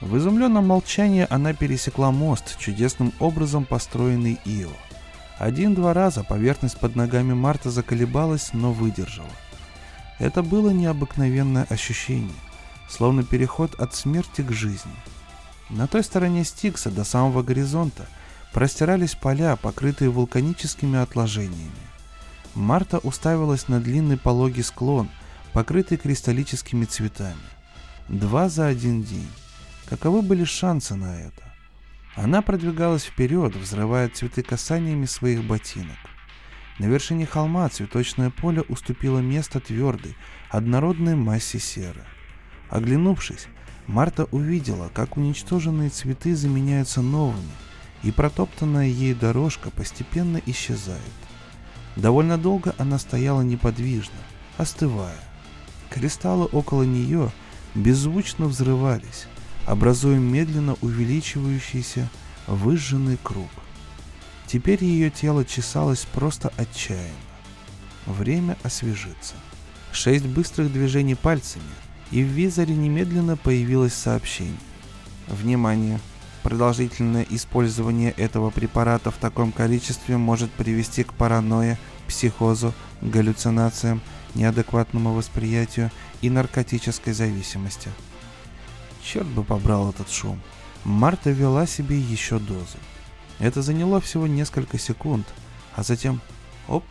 В изумленном молчании она пересекла мост, чудесным образом построенный Ио. Один-два раза поверхность под ногами Марта заколебалась, но выдержала. Это было необыкновенное ощущение, словно переход от смерти к жизни. На той стороне Стикса до самого горизонта простирались поля, покрытые вулканическими отложениями. Марта уставилась на длинный пологий склон, покрытый кристаллическими цветами. Два за один день. Каковы были шансы на это? Она продвигалась вперед, взрывая цветы касаниями своих ботинок. На вершине холма цветочное поле уступило место твердой, однородной массе серы. Оглянувшись, Марта увидела, как уничтоженные цветы заменяются новыми, и протоптанная ей дорожка постепенно исчезает. Довольно долго она стояла неподвижно, остывая. Кристаллы около нее беззвучно взрывались, образуя медленно увеличивающийся выжженный круг. Теперь ее тело чесалось просто отчаянно. Время освежиться. Шесть быстрых движений пальцами, и в визоре немедленно появилось сообщение. Внимание! Продолжительное использование этого препарата в таком количестве может привести к паранойе, психозу, галлюцинациям, неадекватному восприятию и наркотической зависимости. Черт бы побрал этот шум. Марта вела себе еще дозу. Это заняло всего несколько секунд, а затем, оп,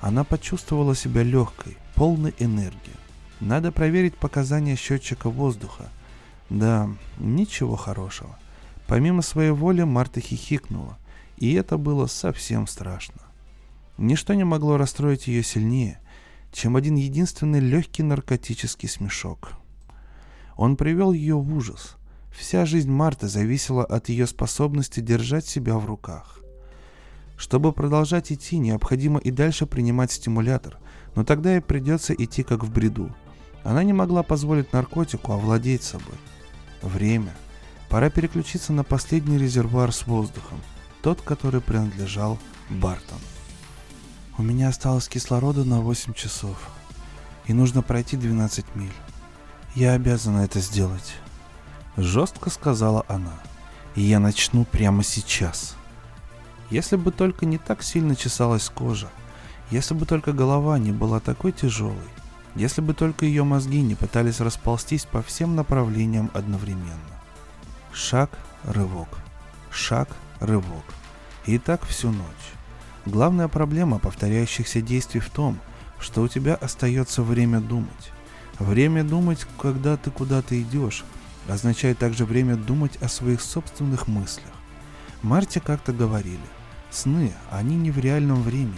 она почувствовала себя легкой, полной энергии. Надо проверить показания счетчика воздуха. Да, ничего хорошего. Помимо своей воли Марта хихикнула, и это было совсем страшно. Ничто не могло расстроить ее сильнее, чем один единственный легкий наркотический смешок. Он привел ее в ужас. Вся жизнь Марты зависела от ее способности держать себя в руках. Чтобы продолжать идти, необходимо и дальше принимать стимулятор, но тогда ей придется идти как в бреду. Она не могла позволить наркотику овладеть собой. Время. Пора переключиться на последний резервуар с воздухом, тот, который принадлежал Бартон. У меня осталось кислорода на 8 часов, и нужно пройти 12 миль. Я обязана это сделать. Жестко сказала она. И я начну прямо сейчас. Если бы только не так сильно чесалась кожа, если бы только голова не была такой тяжелой, если бы только ее мозги не пытались расползтись по всем направлениям одновременно. Шаг, рывок, шаг, рывок. И так всю ночь. Главная проблема повторяющихся действий в том, что у тебя остается время думать. Время думать, когда ты куда-то идешь, означает также время думать о своих собственных мыслях. Марте как-то говорили, сны, они не в реальном времени,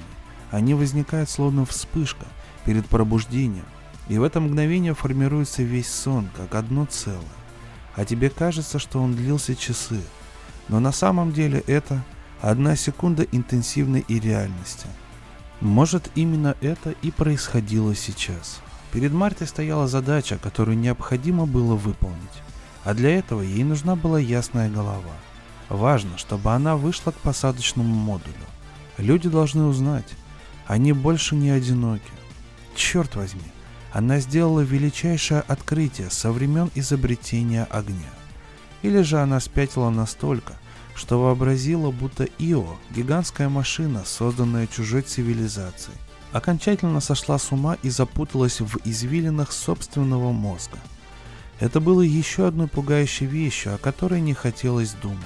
они возникают словно вспышка перед пробуждением, и в это мгновение формируется весь сон, как одно целое. А тебе кажется, что он длился часы, но на самом деле это одна секунда интенсивной и реальности. Может именно это и происходило сейчас. Перед Мартой стояла задача, которую необходимо было выполнить. А для этого ей нужна была ясная голова. Важно, чтобы она вышла к посадочному модулю. Люди должны узнать, они больше не одиноки. Черт возьми, она сделала величайшее открытие со времен изобретения огня. Или же она спятила настолько, что вообразила, будто Ио – гигантская машина, созданная чужой цивилизацией, окончательно сошла с ума и запуталась в извилинах собственного мозга. Это было еще одной пугающей вещью, о которой не хотелось думать.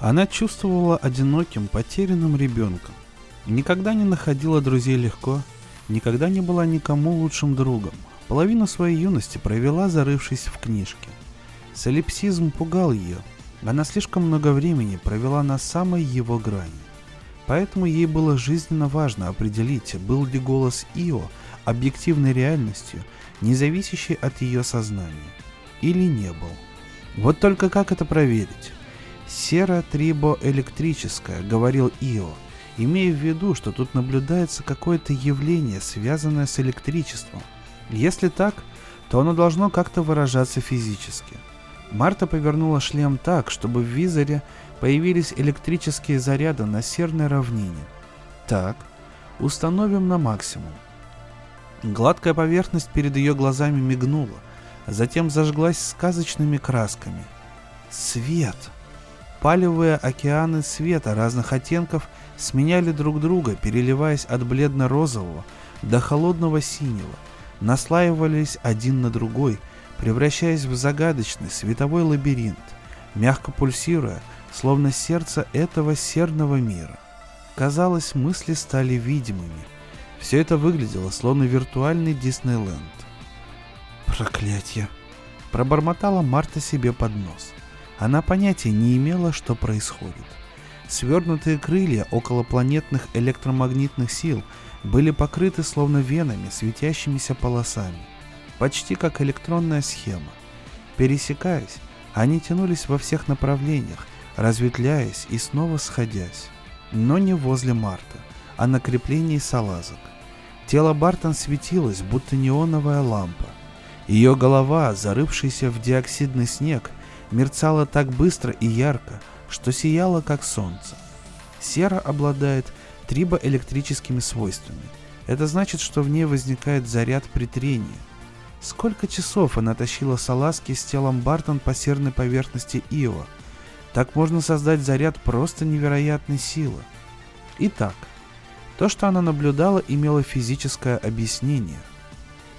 Она чувствовала одиноким, потерянным ребенком. Никогда не находила друзей легко, никогда не была никому лучшим другом. Половину своей юности провела, зарывшись в книжке. Солипсизм пугал ее. Она слишком много времени провела на самой его грани. Поэтому ей было жизненно важно определить, был ли голос Ио объективной реальностью, не зависящей от ее сознания, или не был. Вот только как это проверить? Сера трибоэлектрическая, говорил Ио, имея в виду, что тут наблюдается какое-то явление, связанное с электричеством. Если так, то оно должно как-то выражаться физически. Марта повернула шлем так, чтобы в визоре появились электрические заряды на серной равнине. Так, установим на максимум. Гладкая поверхность перед ее глазами мигнула, затем зажглась сказочными красками. Свет! Палевые океаны света разных оттенков сменяли друг друга, переливаясь от бледно-розового до холодного синего, наслаивались один на другой, превращаясь в загадочный световой лабиринт, мягко пульсируя, словно сердце этого серного мира. Казалось, мысли стали видимыми. Все это выглядело словно виртуальный Диснейленд. «Проклятье!» – пробормотала Марта себе под нос. Она понятия не имела, что происходит. Свернутые крылья околопланетных электромагнитных сил были покрыты словно венами, светящимися полосами, почти как электронная схема. Пересекаясь, они тянулись во всех направлениях, разветвляясь и снова сходясь. Но не возле Марта, а на креплении салазок. Тело Бартон светилось, будто неоновая лампа. Ее голова, зарывшаяся в диоксидный снег, мерцала так быстро и ярко, что сияла как солнце. Сера обладает трибоэлектрическими свойствами. Это значит, что в ней возникает заряд при трении. Сколько часов она тащила салазки с телом Бартон по серной поверхности Ио. Так можно создать заряд просто невероятной силы. Итак, то, что она наблюдала, имело физическое объяснение.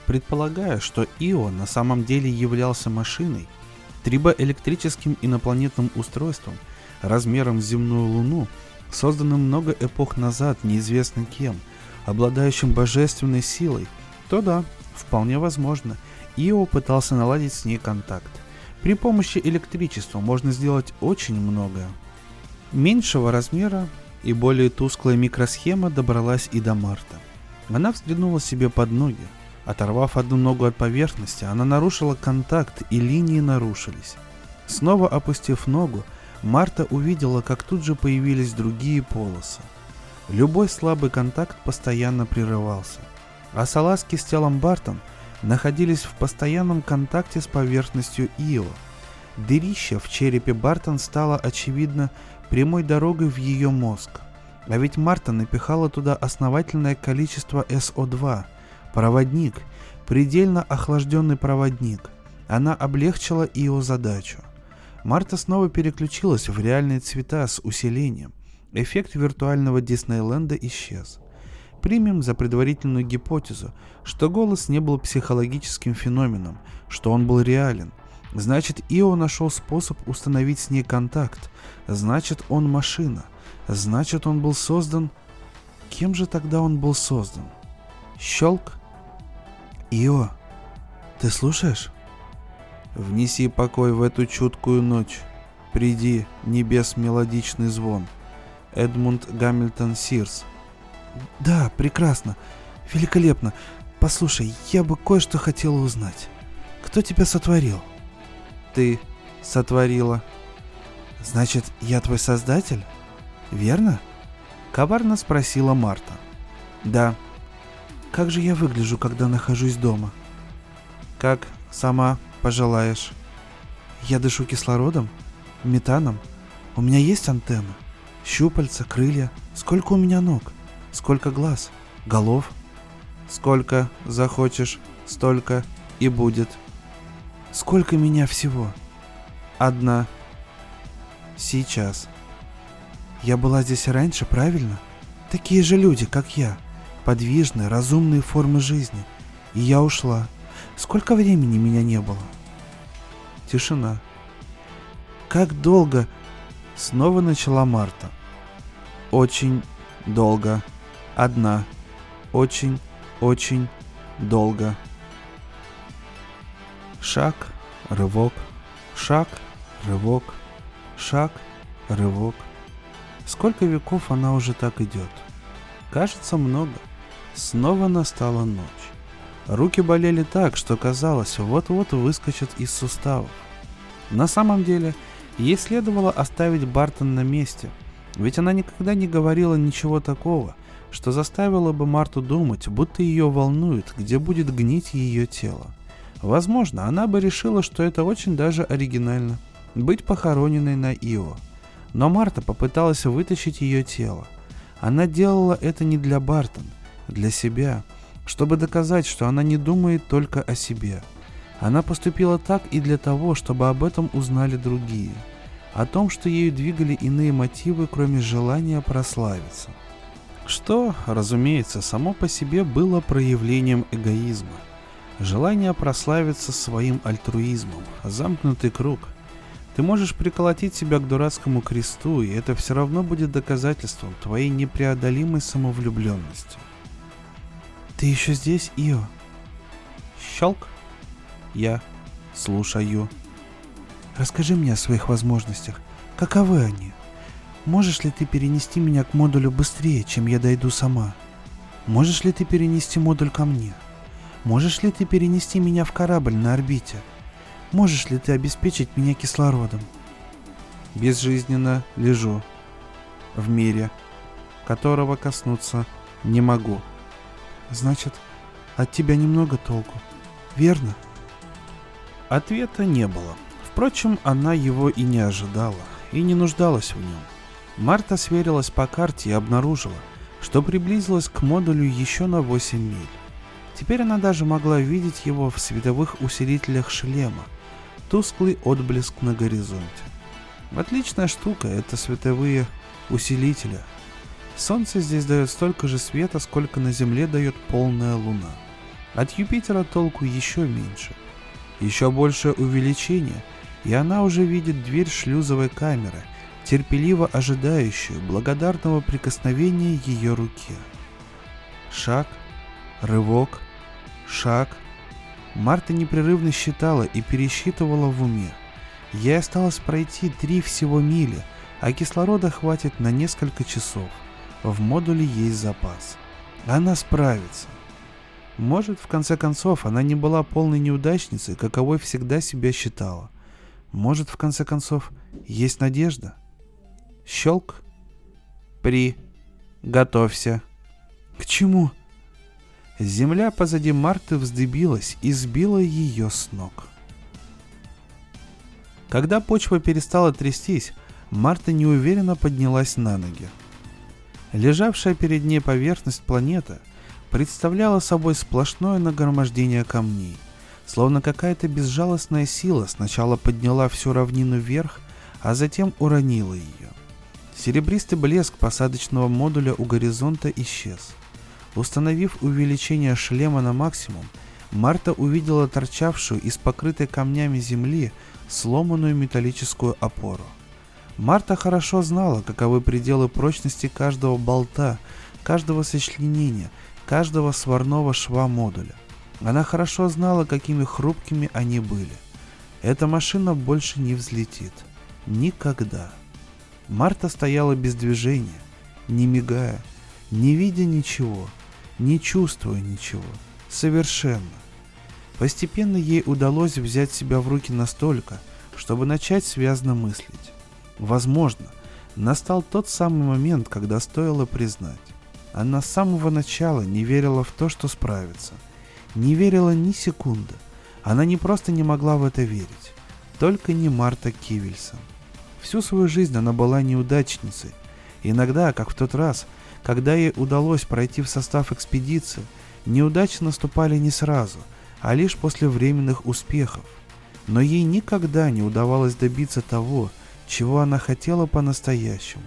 Предполагая, что Ио на самом деле являлся машиной, трибоэлектрическим инопланетным устройством размером с земную Луну, созданным много эпох назад неизвестно кем, обладающим божественной силой, то да, вполне возможно, Ио пытался наладить с ней контакт. При помощи электричества можно сделать очень многое. Меньшего размера и более тусклая микросхема добралась и до Марта. Она взглянула себе под ноги. Оторвав одну ногу от поверхности, она нарушила контакт, и линии нарушились. Снова опустив ногу, Марта увидела, как тут же появились другие полосы. Любой слабый контакт постоянно прерывался, а салазки с телом Бартон находились в постоянном контакте с поверхностью Ио. Дырище в черепе Бартон стало, очевидно, прямой дорогой в ее мозг. А ведь Марта напихала туда основательное количество СО2. Проводник, предельно охлажденный проводник. Она облегчила Ио задачу. Марта снова переключилась в реальные цвета с усилением. Эффект виртуального Диснейленда исчез. Примем за предварительную гипотезу, что голос не был психологическим феноменом, что он был реален. Значит, Ио нашел способ установить с ней контакт. Значит, он машина. Значит, он был создан... Кем же тогда он был создан? Щелк? Ио, ты слушаешь? Внеси покой в эту чуткую ночь. Приди, небес мелодичный звон. Эдмунд Гамильтон Сирс. Да, прекрасно. Великолепно. Послушай, я бы кое-что хотела узнать. Кто тебя сотворил? Ты сотворила. Значит, я твой создатель? Верно? Коварно спросила Марта. Да. Как же я выгляжу, когда нахожусь дома? Как сама пожелаешь. Я дышу кислородом, метаном. У меня есть антенны, щупальца, крылья. Сколько у меня ног? Сколько глаз? Голов? Сколько захочешь, столько и будет. Сколько меня всего? Одна. Сейчас. Я была здесь раньше, правильно? Такие же люди, как я. Подвижные, разумные формы жизни. И я ушла. Сколько времени меня не было? Тишина. Как долго? Снова начала Марта. Очень долго. Одна. Очень, очень долго. Шаг, рывок, шаг, рывок, шаг, рывок. Сколько веков она уже так идет? Кажется, много. Снова настала ночь. Руки болели так, что казалось, вот-вот выскочат из суставов. На самом деле, ей следовало оставить Бартон на месте, ведь она никогда не говорила ничего такого, что заставило бы Марту думать, будто ее волнует, где будет гнить ее тело. Возможно, она бы решила, что это очень даже оригинально – быть похороненной на Ио. Но Марта попыталась вытащить ее тело. Она делала это не для Бартон, для себя – чтобы доказать, что она не думает только о себе. Она поступила так и для того, чтобы об этом узнали другие, о том, что ею двигали иные мотивы, кроме желания прославиться. Что, разумеется, само по себе было проявлением эгоизма. Желание прославиться своим альтруизмом, замкнутый круг. Ты можешь приколотить себя к дурацкому кресту, и это все равно будет доказательством твоей непреодолимой самовлюбленности. Ты еще здесь, Ио? Щелк. Я слушаю. Расскажи мне о своих возможностях. Каковы они? Можешь ли ты перенести меня к модулю быстрее, чем я дойду сама? Можешь ли ты перенести модуль ко мне? Можешь ли ты перенести меня в корабль на орбите? Можешь ли ты обеспечить меня кислородом? Безжизненно лежу в мире, которого коснуться не могу. Значит, от тебя немного толку, верно? Ответа не было. Впрочем, она его и не ожидала, и не нуждалась в нем. Марта сверилась по карте и обнаружила, что приблизилась к модулю еще на 8 миль. Теперь она даже могла видеть его в световых усилителях шлема, тусклый отблеск на горизонте. Отличная штука — это световые усилители. Солнце здесь дает столько же света, сколько на Земле дает полная Луна. От Юпитера толку еще меньше. Еще большее увеличение, и она уже видит дверь шлюзовой камеры, терпеливо ожидающую благодарного прикосновения ее руки. Шаг, рывок, шаг. Марта непрерывно считала и пересчитывала в уме. Ей осталось пройти три всего мили, а кислорода хватит на несколько часов. В модуле есть запас. Она справится. Может, в конце концов, она не была полной неудачницей, каковой всегда себя считала. Может, в конце концов, есть надежда? Щелк. При. Готовься. К чему? Земля позади Марты вздыбилась и сбила ее с ног. Когда почва перестала трястись, Марта неуверенно поднялась на ноги. Лежавшая перед ней поверхность планеты представляла собой сплошное нагромождение камней, словно какая-то безжалостная сила сначала подняла всю равнину вверх, а затем уронила ее. Серебристый блеск посадочного модуля у горизонта исчез. Установив увеличение шлема на максимум, Марта увидела торчавшую из покрытой камнями земли сломанную металлическую опору. Марта хорошо знала, каковы пределы прочности каждого болта, каждого сочленения, каждого сварного шва модуля. Она хорошо знала, какими хрупкими они были. Эта машина больше не взлетит. Никогда. Марта стояла без движения, не мигая, не видя ничего, не чувствуя ничего. Совершенно. Постепенно ей удалось взять себя в руки настолько, чтобы начать связно мыслить. Возможно, настал тот самый момент, когда стоило признать. Она с самого начала не верила в то, что справится. Не верила ни секунды. Она не просто не могла в это верить. Только не Марта Кивельсон. Всю свою жизнь она была неудачницей. Иногда, как в тот раз, когда ей удалось пройти в состав экспедиции, неудачи наступали не сразу – а лишь после временных успехов. Но ей никогда не удавалось добиться того, чего она хотела по-настоящему.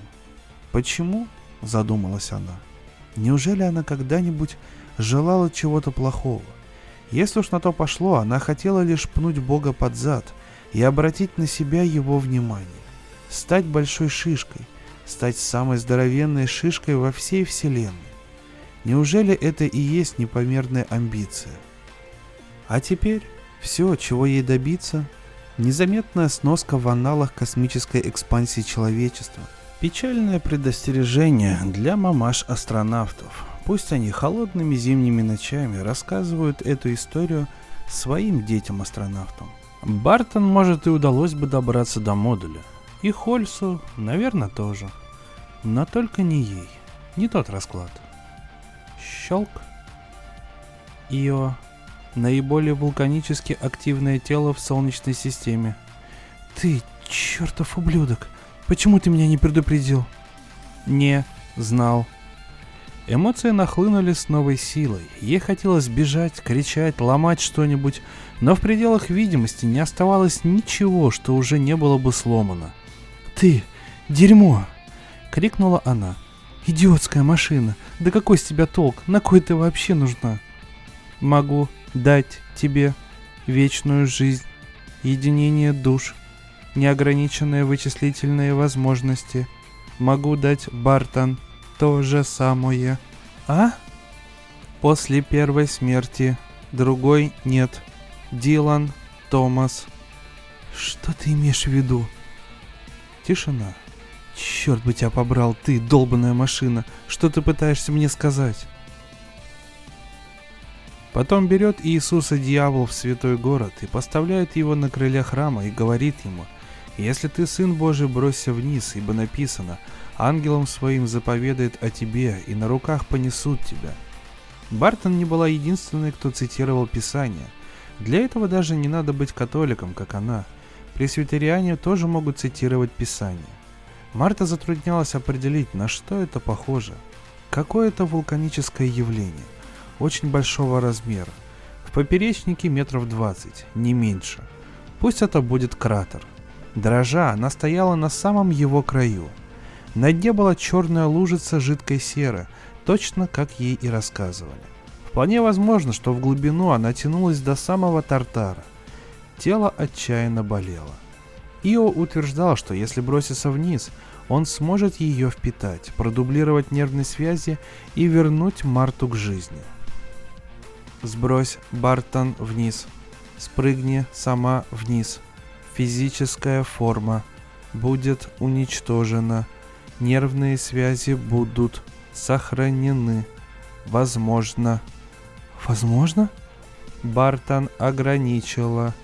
Почему? задумалась она. Неужели она когда-нибудь желала чего-то плохого? Если уж на то пошло, она хотела лишь пнуть Бога под зад и обратить на себя его внимание. Стать большой шишкой, стать самой здоровенной шишкой во всей вселенной. Неужели это и есть непомерная амбиция? А теперь все, чего ей добиться, незаметная сноска в аналах космической экспансии человечества. Печальное предостережение для мамаш-астронавтов. Пусть они холодными зимними ночами рассказывают эту историю своим детям-астронавтам. Бартон, может, и удалось бы добраться до модуля. И Хольсу, наверное, тоже. Но только не ей. Не тот расклад. Щелк. Ио наиболее вулканически активное тело в Солнечной системе. Ты, чертов ублюдок, почему ты меня не предупредил? Не знал. Эмоции нахлынули с новой силой. Ей хотелось бежать, кричать, ломать что-нибудь, но в пределах видимости не оставалось ничего, что уже не было бы сломано. «Ты! Дерьмо!» — крикнула она. «Идиотская машина! Да какой с тебя толк? На кой ты вообще нужна?» «Могу дать тебе вечную жизнь, единение душ, неограниченные вычислительные возможности. Могу дать Бартон то же самое. А? После первой смерти, другой нет. Дилан, Томас. Что ты имеешь в виду? Тишина. Черт бы тебя побрал, ты, долбанная машина. Что ты пытаешься мне сказать? Потом берет Иисуса дьявол в святой город и поставляет его на крылья храма и говорит ему, «Если ты сын Божий, бросься вниз, ибо написано, ангелом своим заповедает о тебе, и на руках понесут тебя». Бартон не была единственной, кто цитировал Писание. Для этого даже не надо быть католиком, как она. Пресвитериане тоже могут цитировать Писание. Марта затруднялась определить, на что это похоже. Какое это вулканическое явление, очень большого размера. В поперечнике метров 20, не меньше. Пусть это будет кратер. Дрожа, она стояла на самом его краю. На дне была черная лужица жидкой серы, точно как ей и рассказывали. Вполне возможно, что в глубину она тянулась до самого Тартара. Тело отчаянно болело. Ио утверждал, что если броситься вниз, он сможет ее впитать, продублировать нервные связи и вернуть Марту к жизни. Сбрось Бартон вниз. Спрыгни сама вниз. Физическая форма будет уничтожена. Нервные связи будут сохранены. Возможно. Возможно? Бартон ограничила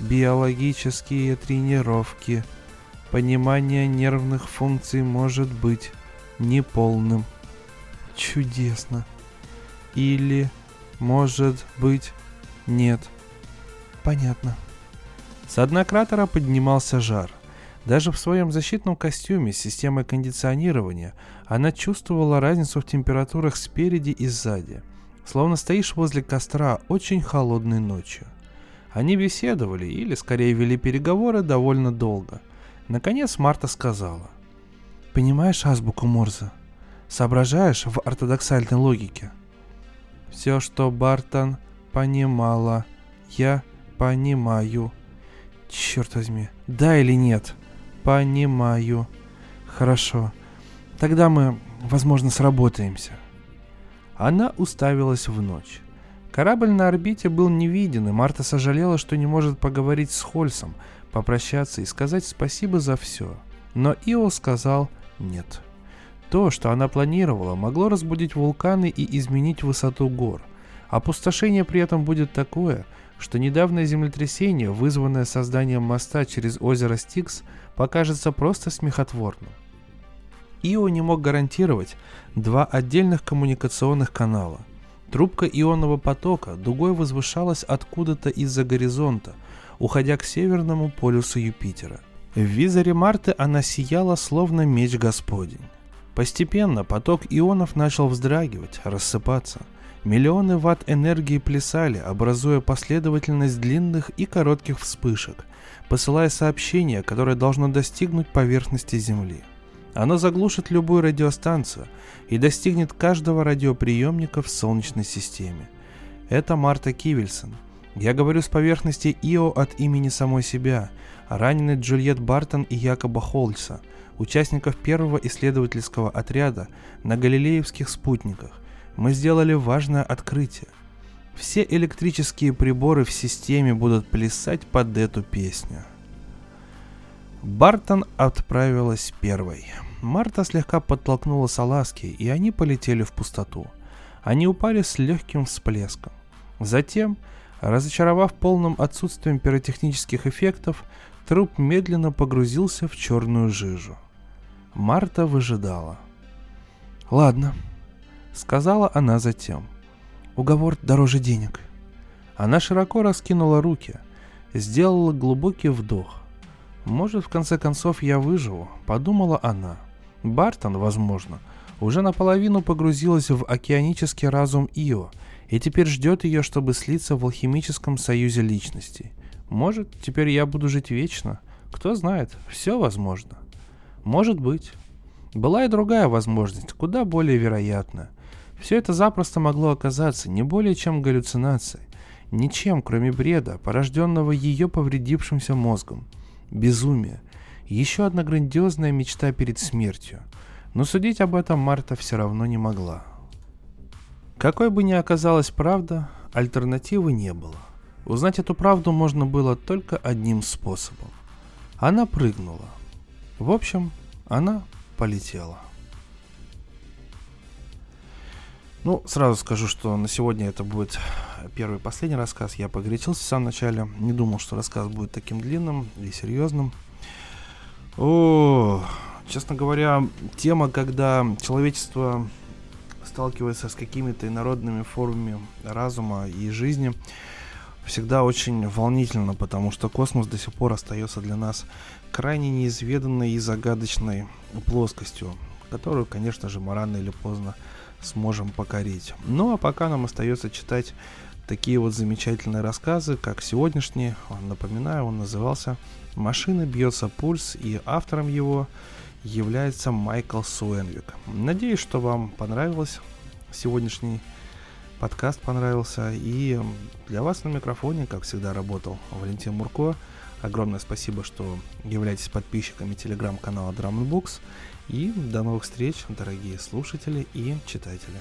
биологические тренировки. Понимание нервных функций может быть неполным. Чудесно. Или, может быть, нет. Понятно. С дна кратера поднимался жар. Даже в своем защитном костюме с системой кондиционирования она чувствовала разницу в температурах спереди и сзади, словно стоишь возле костра очень холодной ночью. Они беседовали, или скорее вели переговоры довольно долго. Наконец Марта сказала. «Понимаешь азбуку Морзе? Соображаешь в ортодоксальной логике?» «Все, что Бартон понимала, я понимаю». «Черт возьми, да или нет?» «Понимаю». «Хорошо. Тогда мы, возможно, сработаемся». Она уставилась в ночь. Корабль на орбите был не виден, и Марта сожалела, что не может поговорить с Хольсом, попрощаться и сказать спасибо за все. Но Ио сказал нет. То, что она планировала, могло разбудить вулканы и изменить высоту гор. Опустошение при этом будет такое, что недавнее землетрясение, вызванное созданием моста через озеро Стикс, покажется просто смехотворным. Ио не мог гарантировать два отдельных коммуникационных канала. Трубка ионного потока дугой возвышалась откуда-то из-за горизонта, уходя к северному полюсу Юпитера. В визоре Марты она сияла, словно меч Господень. Постепенно поток ионов начал вздрагивать, рассыпаться. Миллионы ватт энергии плясали, образуя последовательность длинных и коротких вспышек, посылая сообщение, которое должно достигнуть поверхности Земли. Оно заглушит любую радиостанцию и достигнет каждого радиоприемника в Солнечной системе. Это Марта Кивельсон. Я говорю с поверхности Ио от имени самой себя, раненый Джульет Бартон и Якоба Холльса, участников первого исследовательского отряда на Галилеевских спутниках. Мы сделали важное открытие. Все электрические приборы в системе будут плясать под эту песню. Бартон отправилась первой. Марта слегка подтолкнула салазки, и они полетели в пустоту. Они упали с легким всплеском. Затем, разочаровав полным отсутствием пиротехнических эффектов, труп медленно погрузился в черную жижу. Марта выжидала. «Ладно», — сказала она затем. «Уговор дороже денег». Она широко раскинула руки, сделала глубокий вдох — может, в конце концов я выживу, подумала она. Бартон, возможно, уже наполовину погрузилась в океанический разум Ио и теперь ждет ее, чтобы слиться в алхимическом союзе личностей. Может, теперь я буду жить вечно? Кто знает, все возможно. Может быть. Была и другая возможность, куда более вероятная. Все это запросто могло оказаться не более чем галлюцинацией, ничем, кроме бреда, порожденного ее повредившимся мозгом. Безумие. Еще одна грандиозная мечта перед смертью. Но судить об этом Марта все равно не могла. Какой бы ни оказалась правда, альтернативы не было. Узнать эту правду можно было только одним способом. Она прыгнула. В общем, она полетела. Ну, сразу скажу, что на сегодня это будет первый и последний рассказ. Я погорячился в самом начале. Не думал, что рассказ будет таким длинным и серьезным. О, честно говоря, тема, когда человечество сталкивается с какими-то инородными формами разума и жизни, всегда очень волнительно, потому что космос до сих пор остается для нас крайне неизведанной и загадочной плоскостью, которую, конечно же, мы рано или поздно сможем покорить. Ну а пока нам остается читать такие вот замечательные рассказы, как сегодняшний. Напоминаю, он назывался «Машина бьется пульс», и автором его является Майкл Суэнвик. Надеюсь, что вам понравилось сегодняшний подкаст понравился. И для вас на микрофоне, как всегда, работал Валентин Мурко. Огромное спасибо, что являетесь подписчиками телеграм-канала Drum Books. И до новых встреч, дорогие слушатели и читатели.